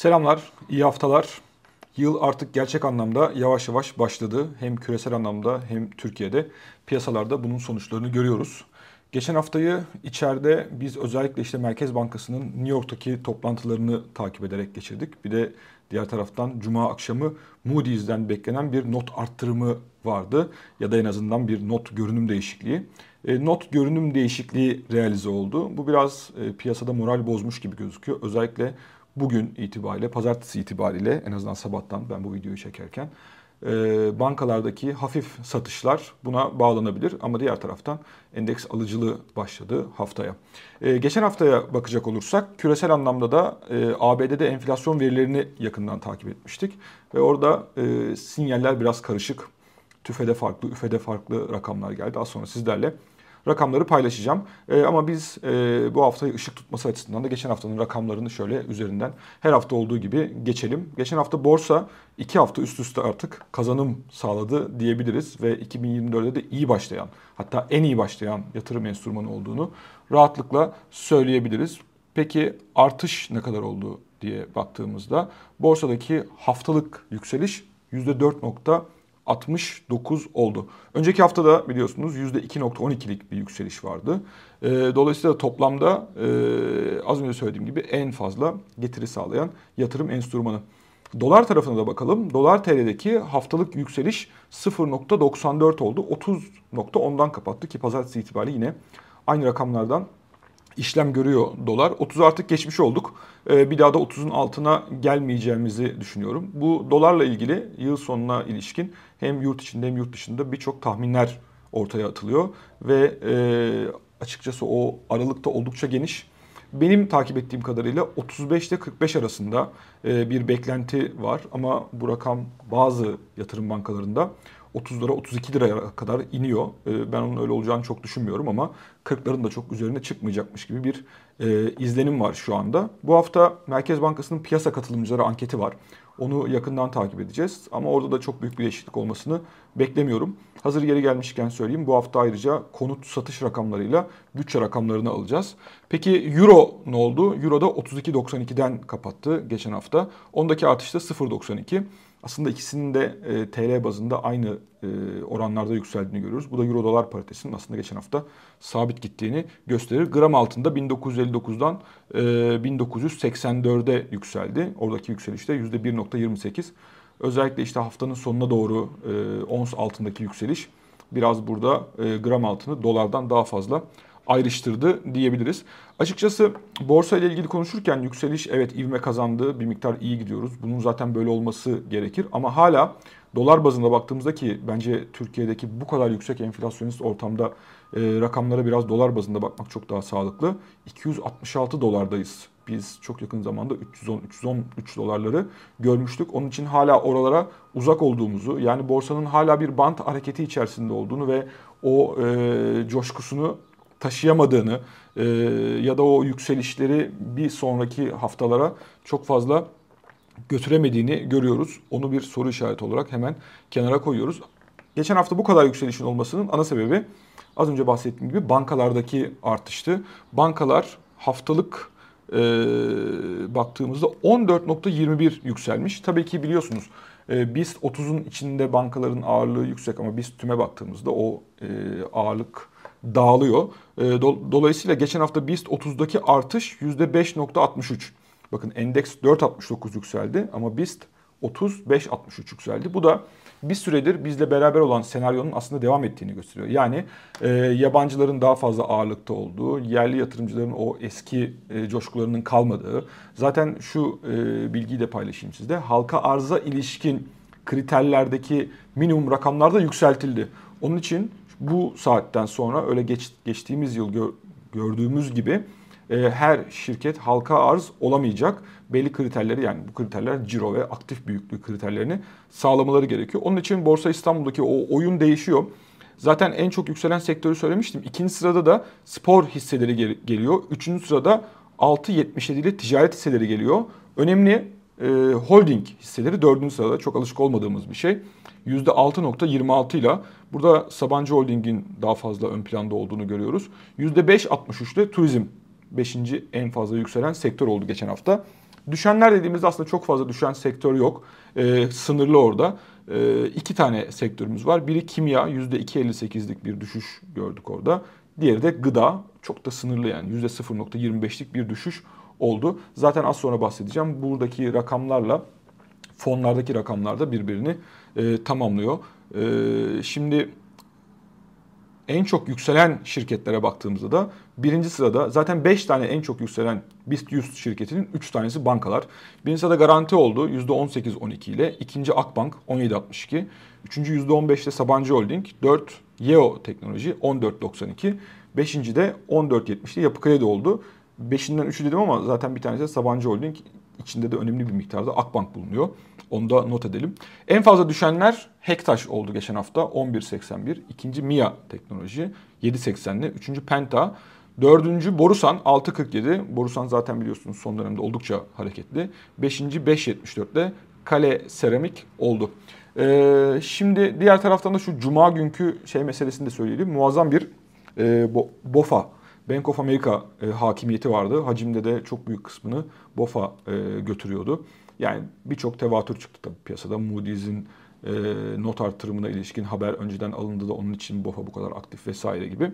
Selamlar, iyi haftalar. Yıl artık gerçek anlamda yavaş yavaş başladı. Hem küresel anlamda hem Türkiye'de piyasalarda bunun sonuçlarını görüyoruz. Geçen haftayı içeride biz özellikle işte Merkez Bankası'nın New York'taki toplantılarını takip ederek geçirdik. Bir de diğer taraftan Cuma akşamı Moody's'den beklenen bir not arttırımı vardı. Ya da en azından bir not görünüm değişikliği. E, not görünüm değişikliği realize oldu. Bu biraz e, piyasada moral bozmuş gibi gözüküyor. Özellikle bugün itibariyle, pazartesi itibariyle en azından sabahtan ben bu videoyu çekerken e, bankalardaki hafif satışlar buna bağlanabilir. Ama diğer taraftan endeks alıcılığı başladı haftaya. Geçen haftaya bakacak olursak küresel anlamda da ABD'de enflasyon verilerini yakından takip etmiştik. Ve orada sinyaller biraz karışık. TÜFE'de farklı, üfede farklı rakamlar geldi. Az sonra sizlerle rakamları paylaşacağım. E, ama biz e, bu haftayı ışık tutması açısından da geçen haftanın rakamlarını şöyle üzerinden her hafta olduğu gibi geçelim. Geçen hafta borsa iki hafta üst üste artık kazanım sağladı diyebiliriz ve 2024'de de iyi başlayan hatta en iyi başlayan yatırım enstrümanı olduğunu rahatlıkla söyleyebiliriz. Peki artış ne kadar oldu diye baktığımızda borsadaki haftalık yükseliş %4.6 69 oldu. Önceki haftada biliyorsunuz %2.12'lik bir yükseliş vardı. E, dolayısıyla toplamda e, az önce söylediğim gibi en fazla getiri sağlayan yatırım enstrümanı. Dolar tarafına da bakalım. Dolar TL'deki haftalık yükseliş 0.94 oldu. 30.10'dan kapattı ki pazartesi itibariyle yine aynı rakamlardan işlem görüyor dolar. 30 artık geçmiş olduk. Ee, bir daha da 30'un altına gelmeyeceğimizi düşünüyorum. Bu dolarla ilgili yıl sonuna ilişkin hem yurt içinde hem yurt dışında birçok tahminler ortaya atılıyor. Ve e, açıkçası o aralıkta oldukça geniş. Benim takip ettiğim kadarıyla 35 ile 45 arasında e, bir beklenti var. Ama bu rakam bazı yatırım bankalarında 30 lira 32 liraya kadar iniyor. Ee, ben onun öyle olacağını çok düşünmüyorum ama 40'ların da çok üzerine çıkmayacakmış gibi bir e, izlenim var şu anda. Bu hafta Merkez Bankası'nın piyasa katılımcıları anketi var. Onu yakından takip edeceğiz ama orada da çok büyük bir değişiklik olmasını beklemiyorum. Hazır geri gelmişken söyleyeyim bu hafta ayrıca konut satış rakamlarıyla bütçe rakamlarını alacağız. Peki Euro ne oldu? Euro da 32.92'den kapattı geçen hafta. Ondaki artış da 0.92. Aslında ikisinin de e, TL bazında aynı e, oranlarda yükseldiğini görüyoruz. Bu da Euro dolar paritesinin aslında geçen hafta sabit gittiğini gösterir. Gram altında 1959'dan e, 1984'e yükseldi. Oradaki yükselişte %1.28. Özellikle işte haftanın sonuna doğru e, ons altındaki yükseliş biraz burada e, gram altını dolardan daha fazla ayrıştırdı diyebiliriz. Açıkçası borsa ile ilgili konuşurken yükseliş evet ivme kazandı. Bir miktar iyi gidiyoruz. Bunun zaten böyle olması gerekir ama hala dolar bazında baktığımızda ki bence Türkiye'deki bu kadar yüksek enflasyonist ortamda e, rakamlara biraz dolar bazında bakmak çok daha sağlıklı. 266 dolardayız. Biz çok yakın zamanda 310-313 dolarları görmüştük. Onun için hala oralara uzak olduğumuzu yani borsanın hala bir bant hareketi içerisinde olduğunu ve o e, coşkusunu taşıyamadığını e, ya da o yükselişleri bir sonraki haftalara çok fazla götüremediğini görüyoruz. Onu bir soru işareti olarak hemen kenara koyuyoruz. Geçen hafta bu kadar yükselişin olmasının ana sebebi az önce bahsettiğim gibi bankalardaki artıştı. Bankalar haftalık e, baktığımızda 14.21 yükselmiş. Tabii ki biliyorsunuz e, BIST 30'un içinde bankaların ağırlığı yüksek ama BIST tüme baktığımızda o e, ağırlık dağılıyor. E, dolayısıyla geçen hafta BIST 30'daki artış %5.63. Bakın endeks 4.69 yükseldi ama BIST 30 5.63 yükseldi. Bu da bir süredir bizle beraber olan senaryonun aslında devam ettiğini gösteriyor. Yani e, yabancıların daha fazla ağırlıkta olduğu, yerli yatırımcıların o eski e, coşkularının kalmadığı. Zaten şu e, bilgiyi de paylaşayım sizde. Halka arza ilişkin kriterlerdeki minimum rakamlar da yükseltildi. Onun için bu saatten sonra öyle geç, geçtiğimiz yıl gör, gördüğümüz gibi e, her şirket halka arz olamayacak. Belli kriterleri yani bu kriterler ciro ve aktif büyüklük kriterlerini sağlamaları gerekiyor. Onun için Borsa İstanbul'daki o oyun değişiyor. Zaten en çok yükselen sektörü söylemiştim. İkinci sırada da spor hisseleri gel- geliyor. Üçüncü sırada 6.77 ile ticaret hisseleri geliyor. Önemli e, holding hisseleri dördüncü sırada çok alışık olmadığımız bir şey. %6.26 ile burada Sabancı Holding'in daha fazla ön planda olduğunu görüyoruz. %5.63 ile turizm 5. en fazla yükselen sektör oldu geçen hafta. Düşenler dediğimizde aslında çok fazla düşen sektör yok. E, sınırlı orada. E, iki tane sektörümüz var. Biri kimya %2.58'lik bir düşüş gördük orada. Diğeri de gıda çok da sınırlı yani %0.25'lik bir düşüş oldu. Zaten az sonra bahsedeceğim. Buradaki rakamlarla fonlardaki rakamlar da birbirini e, tamamlıyor. E, şimdi en çok yükselen şirketlere baktığımızda da birinci sırada zaten 5 tane en çok yükselen BIST 100 şirketinin 3 tanesi bankalar. Birinci sırada Garanti oldu %18-12 ile. ikinci Akbank 17-62. Üçüncü %15'te Sabancı Holding. 4 Yeo Teknoloji 14-92. Beşinci de 14.70'te Yapı Kredi oldu. Beşinden üçü dedim ama zaten bir tanesi de Sabancı Holding. İçinde de önemli bir miktarda Akbank bulunuyor. Onu da not edelim. En fazla düşenler Hektaş oldu geçen hafta 11.81. İkinci Mia Teknoloji 7.80'li. Üçüncü Penta. Dördüncü Borusan 6.47. Borusan zaten biliyorsunuz son dönemde oldukça hareketli. Beşinci 5.74'te Kale Seramik oldu. Ee, şimdi diğer taraftan da şu cuma günkü şey meselesini de söyleyelim. Muazzam bir e, BOFA Bank of America e, hakimiyeti vardı. Hacimde de çok büyük kısmını BOFA e, götürüyordu. Yani birçok tevatür çıktı tabii piyasada. Moody's'in e, not artırımına ilişkin haber önceden alındı da onun için BOFA bu kadar aktif vesaire gibi.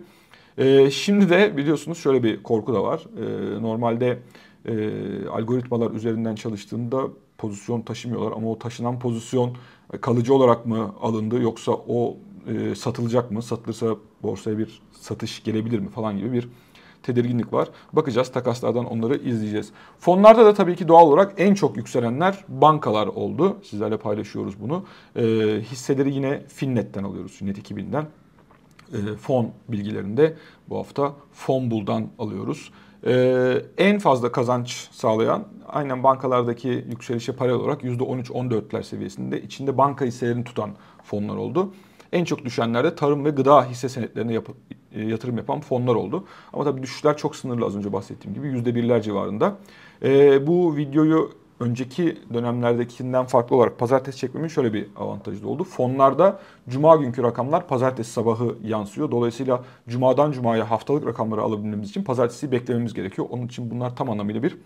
E, şimdi de biliyorsunuz şöyle bir korku da var. E, normalde e, algoritmalar üzerinden çalıştığında pozisyon taşımıyorlar ama o taşınan pozisyon kalıcı olarak mı alındı yoksa o e, satılacak mı? Satılırsa borsaya bir satış gelebilir mi falan gibi bir tedirginlik var. Bakacağız takaslardan onları izleyeceğiz. Fonlarda da tabii ki doğal olarak en çok yükselenler bankalar oldu. Sizlerle paylaşıyoruz bunu. E, hisseleri yine Finnet'ten alıyoruz. Finnet 2000'den. E, fon bilgilerinde bu hafta Fonbul'dan alıyoruz. Ee, en fazla kazanç sağlayan aynen bankalardaki yükselişe paralel olarak %13-14'ler seviyesinde içinde banka hisselerini tutan fonlar oldu. En çok düşenlerde tarım ve gıda hisse senetlerine yap e, yatırım yapan fonlar oldu. Ama tabii düşüşler çok sınırlı az önce bahsettiğim gibi %1'ler civarında. E, bu videoyu önceki dönemlerdekinden farklı olarak pazartesi çekmemin şöyle bir avantajı da oldu. Fonlarda cuma günkü rakamlar pazartesi sabahı yansıyor. Dolayısıyla cumadan cumaya haftalık rakamları alabilmemiz için pazartesi beklememiz gerekiyor. Onun için bunlar tam anlamıyla bir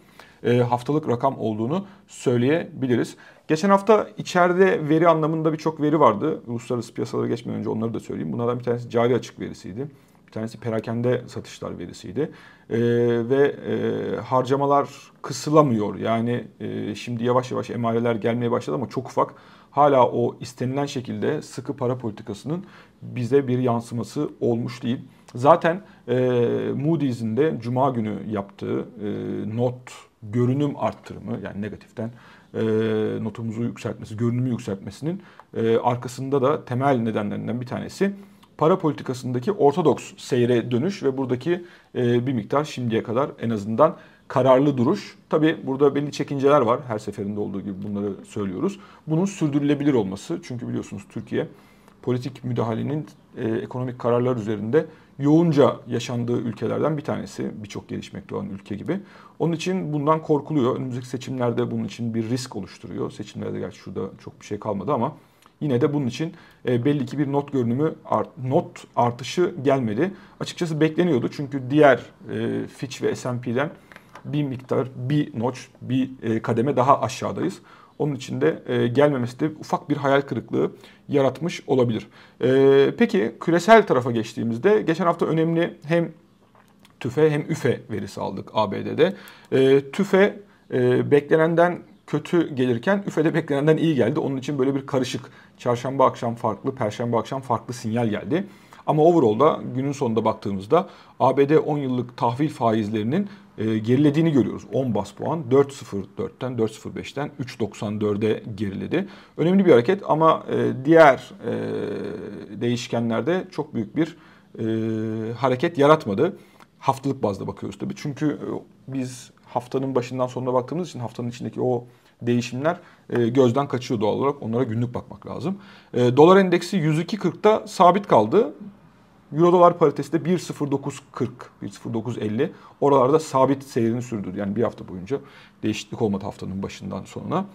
e, haftalık rakam olduğunu söyleyebiliriz. Geçen hafta içeride veri anlamında birçok veri vardı. Uluslararası piyasalara geçmeden önce onları da söyleyeyim. Bunlardan bir tanesi cari açık verisiydi. Bir tanesi perakende satışlar verisiydi. Ee, ve e, harcamalar kısılamıyor. Yani e, şimdi yavaş yavaş emareler gelmeye başladı ama çok ufak. Hala o istenilen şekilde sıkı para politikasının bize bir yansıması olmuş değil. Zaten e, Moody's'in de Cuma günü yaptığı e, not görünüm arttırımı yani negatiften e, notumuzu yükseltmesi, görünümü yükseltmesinin e, arkasında da temel nedenlerinden bir tanesi para politikasındaki ortodoks seyre dönüş ve buradaki e, bir miktar şimdiye kadar en azından kararlı duruş. Tabi burada belli çekinceler var. Her seferinde olduğu gibi bunları söylüyoruz. Bunun sürdürülebilir olması. Çünkü biliyorsunuz Türkiye politik müdahalenin e, ekonomik kararlar üzerinde yoğunca yaşandığı ülkelerden bir tanesi. Birçok gelişmekte olan ülke gibi. Onun için bundan korkuluyor. Önümüzdeki seçimlerde bunun için bir risk oluşturuyor. Seçimlerde gerçi şurada çok bir şey kalmadı ama yine de bunun için e, belli ki bir not görünümü not artışı gelmedi. Açıkçası bekleniyordu çünkü diğer e, Fitch ve S&P'den bir miktar, bir notch, bir e, kademe daha aşağıdayız. Onun için de e, gelmemesi de ufak bir hayal kırıklığı yaratmış olabilir. Peki küresel tarafa geçtiğimizde geçen hafta önemli hem TÜFE hem üfe verisi aldık ABD'de. TÜFE beklenenden kötü gelirken üfede beklenenden iyi geldi. Onun için böyle bir karışık çarşamba akşam farklı, perşembe akşam farklı sinyal geldi. Ama overall'da günün sonunda baktığımızda ABD 10 yıllık tahvil faizlerinin e, gerilediğini görüyoruz. 10 bas puan 4.04'ten 4.05'ten 3.94'e geriledi. Önemli bir hareket ama e, diğer e, değişkenlerde çok büyük bir hareket yaratmadı. Haftalık bazda bakıyoruz tabii. Çünkü biz haftanın başından sonuna baktığımız için haftanın içindeki o değişimler e, gözden kaçıyor doğal olarak. Onlara günlük bakmak lazım. E, dolar endeksi 102.40'da sabit kaldı. Euro dolar paritesi de 1.0940, 1.0950. Oralarda sabit seyrini sürdürdü. Yani bir hafta boyunca değişiklik olmadı haftanın başından sonuna.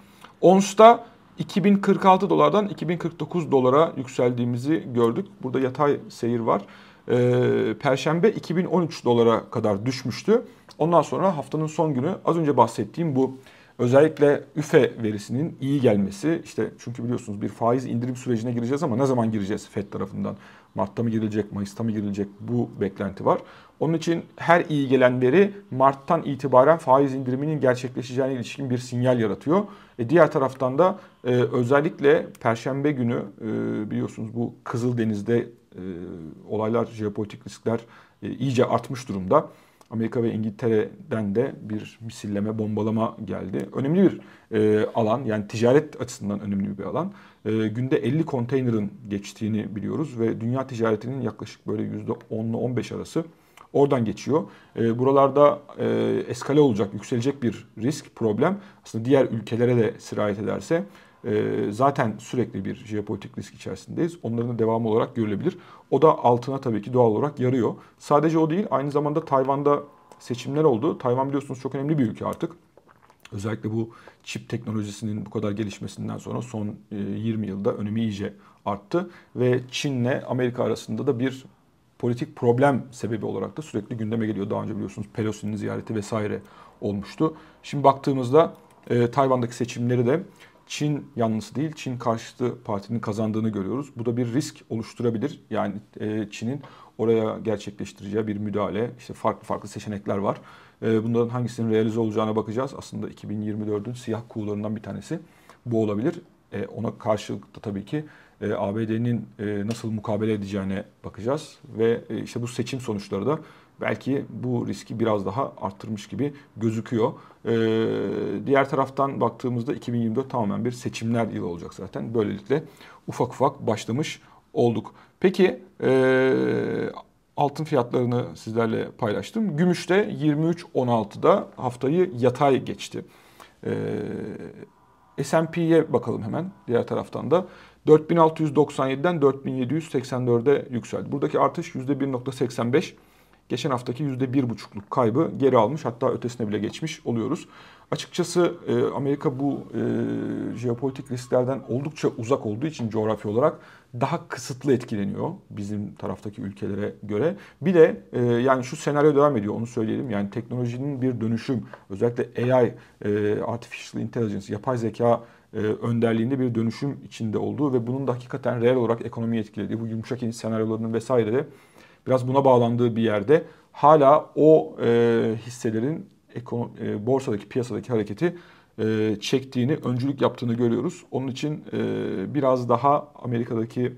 Ons'ta 2046 dolardan 2049 dolara yükseldiğimizi gördük. Burada yatay seyir var. Ee, Perşembe 2013 dolara kadar düşmüştü. Ondan sonra haftanın son günü az önce bahsettiğim bu Özellikle üfe verisinin iyi gelmesi işte çünkü biliyorsunuz bir faiz indirim sürecine gireceğiz ama ne zaman gireceğiz FED tarafından? Mart'ta mı girilecek, Mayıs'ta mı girilecek bu beklenti var. Onun için her iyi gelen veri Mart'tan itibaren faiz indiriminin gerçekleşeceğine ilişkin bir sinyal yaratıyor. E diğer taraftan da e, özellikle Perşembe günü e, biliyorsunuz bu Kızıldeniz'de e, olaylar, jeopolitik riskler e, iyice artmış durumda. Amerika ve İngiltere'den de bir misilleme, bombalama geldi. Önemli bir e, alan yani ticaret açısından önemli bir alan. E, günde 50 konteynerin geçtiğini biliyoruz ve dünya ticaretinin yaklaşık böyle %10 ile 15 arası oradan geçiyor. E, buralarda e, eskale olacak, yükselecek bir risk, problem aslında diğer ülkelere de sirayet ederse zaten sürekli bir jeopolitik risk içerisindeyiz. Onların da devamı olarak görülebilir. O da altına tabii ki doğal olarak yarıyor. Sadece o değil, aynı zamanda Tayvan'da seçimler oldu. Tayvan biliyorsunuz çok önemli bir ülke artık. Özellikle bu çip teknolojisinin bu kadar gelişmesinden sonra son 20 yılda önemi iyice arttı. Ve Çin'le Amerika arasında da bir politik problem sebebi olarak da sürekli gündeme geliyor. Daha önce biliyorsunuz Pelosi'nin ziyareti vesaire olmuştu. Şimdi baktığımızda e, Tayvan'daki seçimleri de Çin yanlısı değil, Çin karşıtı partinin kazandığını görüyoruz. Bu da bir risk oluşturabilir. Yani e, Çin'in oraya gerçekleştireceği bir müdahale, işte farklı farklı seçenekler var. E, bunların hangisinin realize olacağına bakacağız. Aslında 2024'ün siyah kuğularından bir tanesi bu olabilir. E, ona karşılık da tabii ki e, ABD'nin e, nasıl mukabele edeceğine bakacağız. Ve e, işte bu seçim sonuçları da belki bu riski biraz daha arttırmış gibi gözüküyor. Ee, diğer taraftan baktığımızda 2024 tamamen bir seçimler yılı olacak zaten. Böylelikle ufak ufak başlamış olduk. Peki e, altın fiyatlarını sizlerle paylaştım. Gümüşte 23.16'da haftayı yatay geçti. E, S&P'ye bakalım hemen diğer taraftan da. 4697'den 4784'e yükseldi. Buradaki artış %1.85 geçen haftaki %1,5'luk kaybı geri almış hatta ötesine bile geçmiş oluyoruz. Açıkçası e, Amerika bu e, jeopolitik risklerden oldukça uzak olduğu için coğrafi olarak daha kısıtlı etkileniyor bizim taraftaki ülkelere göre. Bir de e, yani şu senaryo devam ediyor onu söyleyelim. Yani teknolojinin bir dönüşüm özellikle AI, Artificial Intelligence, yapay zeka önderliğinde bir dönüşüm içinde olduğu ve bunun da hakikaten reel olarak ekonomiyi etkilediği bu yumuşak iniş senaryolarının vesaire de biraz buna bağlandığı bir yerde hala o e, hisselerin ekono, e, borsadaki piyasadaki hareketi e, çektiğini, öncülük yaptığını görüyoruz. Onun için e, biraz daha Amerika'daki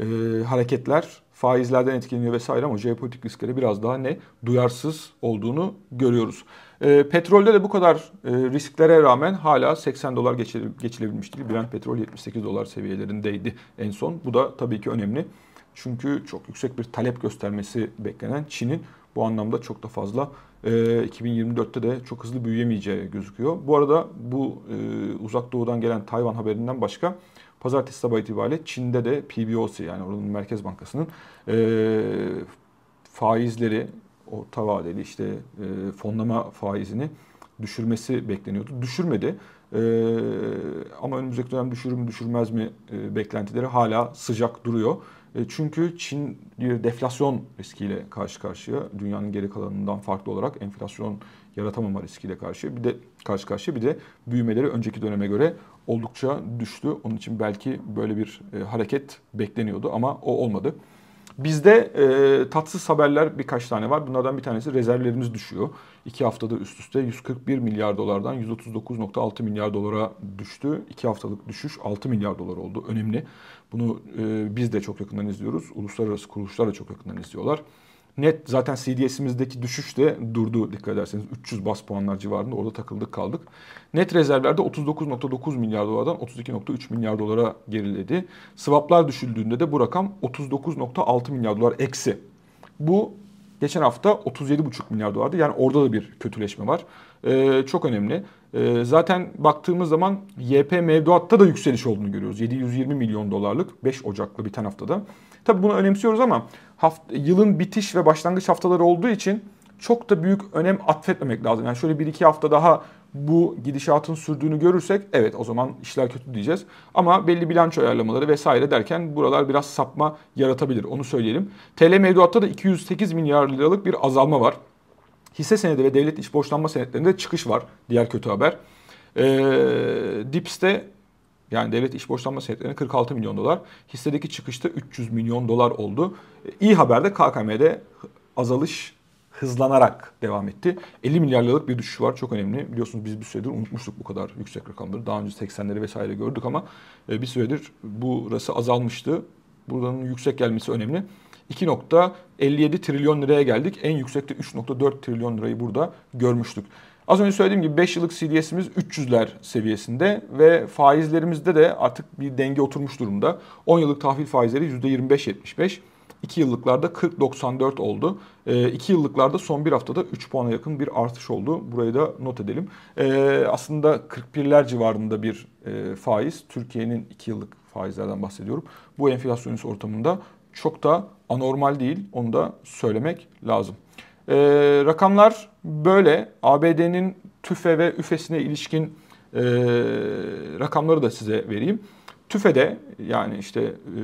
e, hareketler faizlerden etkileniyor vesaire ama jeopolitik risklere biraz daha ne duyarsız olduğunu görüyoruz. E, petrolde de bu kadar e, risklere rağmen hala 80 dolar geçilebilmiş değil. Brent petrol 78 dolar seviyelerindeydi en son. Bu da tabii ki önemli. Çünkü çok yüksek bir talep göstermesi beklenen Çin'in bu anlamda çok da fazla e, 2024'te de çok hızlı büyüyemeyeceği gözüküyor. Bu arada bu e, uzak doğudan gelen Tayvan haberinden başka pazartesi sabah itibariyle Çin'de de PBOC yani oranın Merkez Bankası'nın e, faizleri orta vadeli işte e, fonlama faizini düşürmesi bekleniyordu. Düşürmedi. E, ama önümüzdeki dönem düşürür mü düşürmez mi e, beklentileri hala sıcak duruyor. E, çünkü Çin bir deflasyon riskiyle karşı karşıya. Dünyanın geri kalanından farklı olarak enflasyon yaratamama riskiyle karşı. Bir de karşı karşıya bir de büyümeleri önceki döneme göre oldukça düştü. Onun için belki böyle bir e, hareket bekleniyordu ama o olmadı. Bizde e, tatsız haberler birkaç tane var. Bunlardan bir tanesi rezervlerimiz düşüyor. İki haftada üst üste 141 milyar dolardan 139.6 milyar dolara düştü. İki haftalık düşüş 6 milyar dolar oldu. Önemli. Bunu e, biz de çok yakından izliyoruz. Uluslararası kuruluşlar da çok yakından izliyorlar. Net zaten CDS'imizdeki düşüş de durdu dikkat ederseniz. 300 bas puanlar civarında orada takıldık kaldık. Net rezervlerde 39.9 milyar dolardan 32.3 milyar dolara geriledi. Swaplar düşüldüğünde de bu rakam 39.6 milyar dolar eksi. Bu geçen hafta 37.5 milyar dolardı. Yani orada da bir kötüleşme var. Ee, çok önemli. Ee, zaten baktığımız zaman YP mevduatta da yükseliş olduğunu görüyoruz. 720 milyon dolarlık 5 Ocak'lı biten haftada. Tabi bunu önemsiyoruz ama hafta, yılın bitiş ve başlangıç haftaları olduğu için çok da büyük önem atfetmemek lazım. Yani şöyle bir iki hafta daha bu gidişatın sürdüğünü görürsek evet o zaman işler kötü diyeceğiz. Ama belli bilanço ayarlamaları vesaire derken buralar biraz sapma yaratabilir onu söyleyelim. TL mevduatta da 208 milyar liralık bir azalma var. Hisse senedi ve devlet iş borçlanma senetlerinde çıkış var. Diğer kötü haber. E, Dips'te yani devlet iş borçlanma senetlerine 46 milyon dolar. Hissedeki çıkışta 300 milyon dolar oldu. İyi haber de KKM'de azalış hızlanarak devam etti. 50 milyar liralık bir düşüş var. Çok önemli. Biliyorsunuz biz bir süredir unutmuştuk bu kadar yüksek rakamları. Daha önce 80'leri vesaire gördük ama e, bir süredir burası azalmıştı. Buradan yüksek gelmesi önemli. 2.57 trilyon liraya geldik. En yüksekte 3.4 trilyon lirayı burada görmüştük. Az önce söylediğim gibi 5 yıllık CDS'imiz 300'ler seviyesinde ve faizlerimizde de artık bir denge oturmuş durumda. 10 yıllık tahvil faizleri %25.75. 2 yıllıklarda 40.94 oldu. 2 yıllıklarda son bir haftada 3 puana yakın bir artış oldu. Burayı da not edelim. Aslında 41'ler civarında bir faiz. Türkiye'nin 2 yıllık faizlerden bahsediyorum. Bu enflasyonist ortamında çok da anormal değil. Onu da söylemek lazım. E, rakamlar böyle. ABD'nin TÜFE ve üfesine ilişkin e, rakamları da size vereyim. TÜFE'de yani işte e,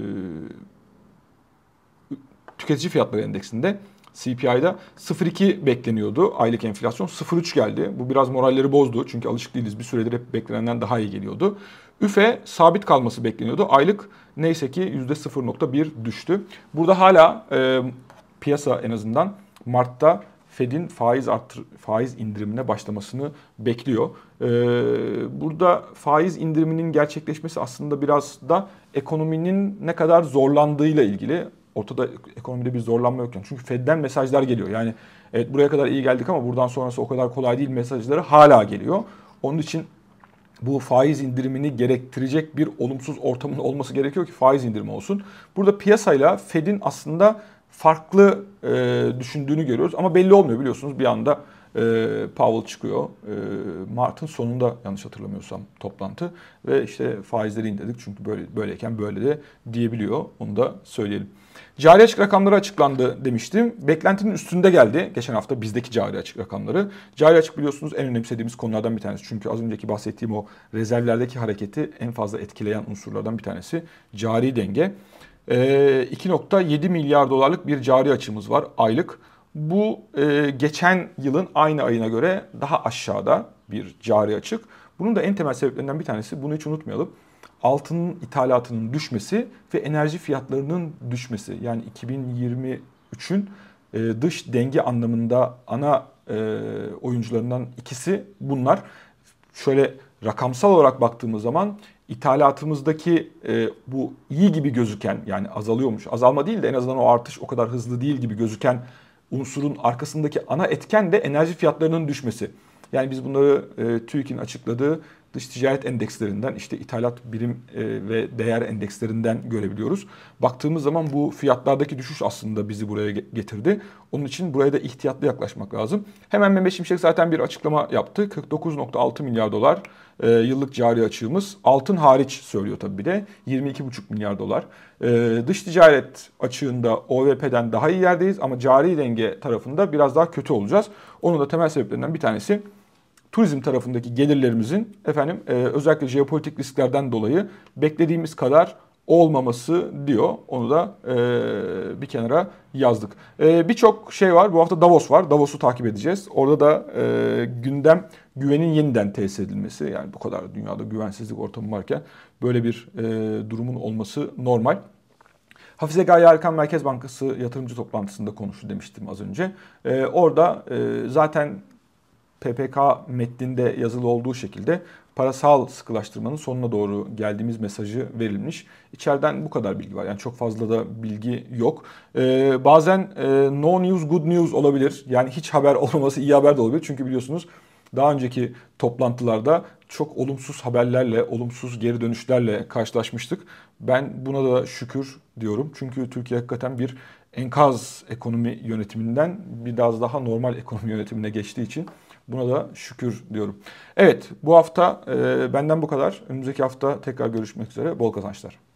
tüketici fiyatları endeksinde CPI'da 0.2 bekleniyordu aylık enflasyon. 0.3 geldi. Bu biraz moralleri bozdu. Çünkü alışık değiliz. Bir süredir hep beklenenden daha iyi geliyordu. Üfe sabit kalması bekleniyordu. Aylık neyse ki %0.1 düştü. Burada hala e, piyasa en azından Mart'ta Fed'in faiz arttır, faiz indirimine başlamasını bekliyor. Ee, burada faiz indiriminin gerçekleşmesi aslında biraz da ekonominin ne kadar zorlandığıyla ilgili. Ortada ekonomide bir zorlanma yok. Çünkü Fed'den mesajlar geliyor. Yani evet buraya kadar iyi geldik ama buradan sonrası o kadar kolay değil mesajları hala geliyor. Onun için bu faiz indirimini gerektirecek bir olumsuz ortamın olması gerekiyor ki faiz indirimi olsun. Burada piyasayla Fed'in aslında farklı e, düşündüğünü görüyoruz ama belli olmuyor biliyorsunuz bir anda e, Powell çıkıyor. E, Mart'ın sonunda yanlış hatırlamıyorsam toplantı ve işte faizleri indirdik çünkü böyle böyleyken böyle de diyebiliyor. Onu da söyleyelim. Cari açık rakamları açıklandı demiştim. Beklentinin üstünde geldi geçen hafta bizdeki cari açık rakamları. Cari açık biliyorsunuz en önemsediğimiz konulardan bir tanesi. Çünkü az önceki bahsettiğim o rezervlerdeki hareketi en fazla etkileyen unsurlardan bir tanesi cari denge. 2.7 ee, milyar dolarlık bir cari açımız var aylık. Bu e, geçen yılın aynı ayına göre daha aşağıda bir cari açık. Bunun da en temel sebeplerinden bir tanesi bunu hiç unutmayalım. Altının ithalatının düşmesi ve enerji fiyatlarının düşmesi. Yani 2023'ün e, dış denge anlamında ana e, oyuncularından ikisi bunlar. Şöyle rakamsal olarak baktığımız zaman ithalatımızdaki e, bu iyi gibi gözüken yani azalıyormuş. Azalma değil de en azından o artış o kadar hızlı değil gibi gözüken unsurun arkasındaki ana etken de enerji fiyatlarının düşmesi. Yani biz bunları e, TÜİK'in açıkladığı dış ticaret endekslerinden işte ithalat birim e, ve değer endekslerinden görebiliyoruz. Baktığımız zaman bu fiyatlardaki düşüş aslında bizi buraya getirdi. Onun için buraya da ihtiyatlı yaklaşmak lazım. Hemen Mehmet Şimşek zaten bir açıklama yaptı. 49.6 milyar dolar e, yıllık cari açığımız. Altın hariç söylüyor tabii bir de 22,5 milyar dolar. E, dış ticaret açığında OVP'den daha iyi yerdeyiz ama cari denge tarafında biraz daha kötü olacağız. Onun da temel sebeplerinden bir tanesi turizm tarafındaki gelirlerimizin efendim e, özellikle jeopolitik risklerden dolayı beklediğimiz kadar olmaması diyor. Onu da e, bir kenara yazdık. E, Birçok şey var. Bu hafta Davos var. Davos'u takip edeceğiz. Orada da e, gündem güvenin yeniden tesis edilmesi. Yani bu kadar dünyada güvensizlik ortamı varken böyle bir e, durumun olması normal. Hafize Gaye Erkan Merkez Bankası yatırımcı toplantısında konuştu demiştim az önce. E, orada e, zaten PPK metninde yazılı olduğu şekilde parasal sıkılaştırmanın sonuna doğru geldiğimiz mesajı verilmiş. İçeriden bu kadar bilgi var. Yani çok fazla da bilgi yok. Ee, bazen e, no news good news olabilir. Yani hiç haber olmaması iyi haber de olabilir. Çünkü biliyorsunuz daha önceki toplantılarda çok olumsuz haberlerle, olumsuz geri dönüşlerle karşılaşmıştık. Ben buna da şükür diyorum. Çünkü Türkiye hakikaten bir enkaz ekonomi yönetiminden biraz daha normal ekonomi yönetimine geçtiği için Buna da şükür diyorum. Evet bu hafta e, benden bu kadar. Önümüzdeki hafta tekrar görüşmek üzere. Bol kazançlar.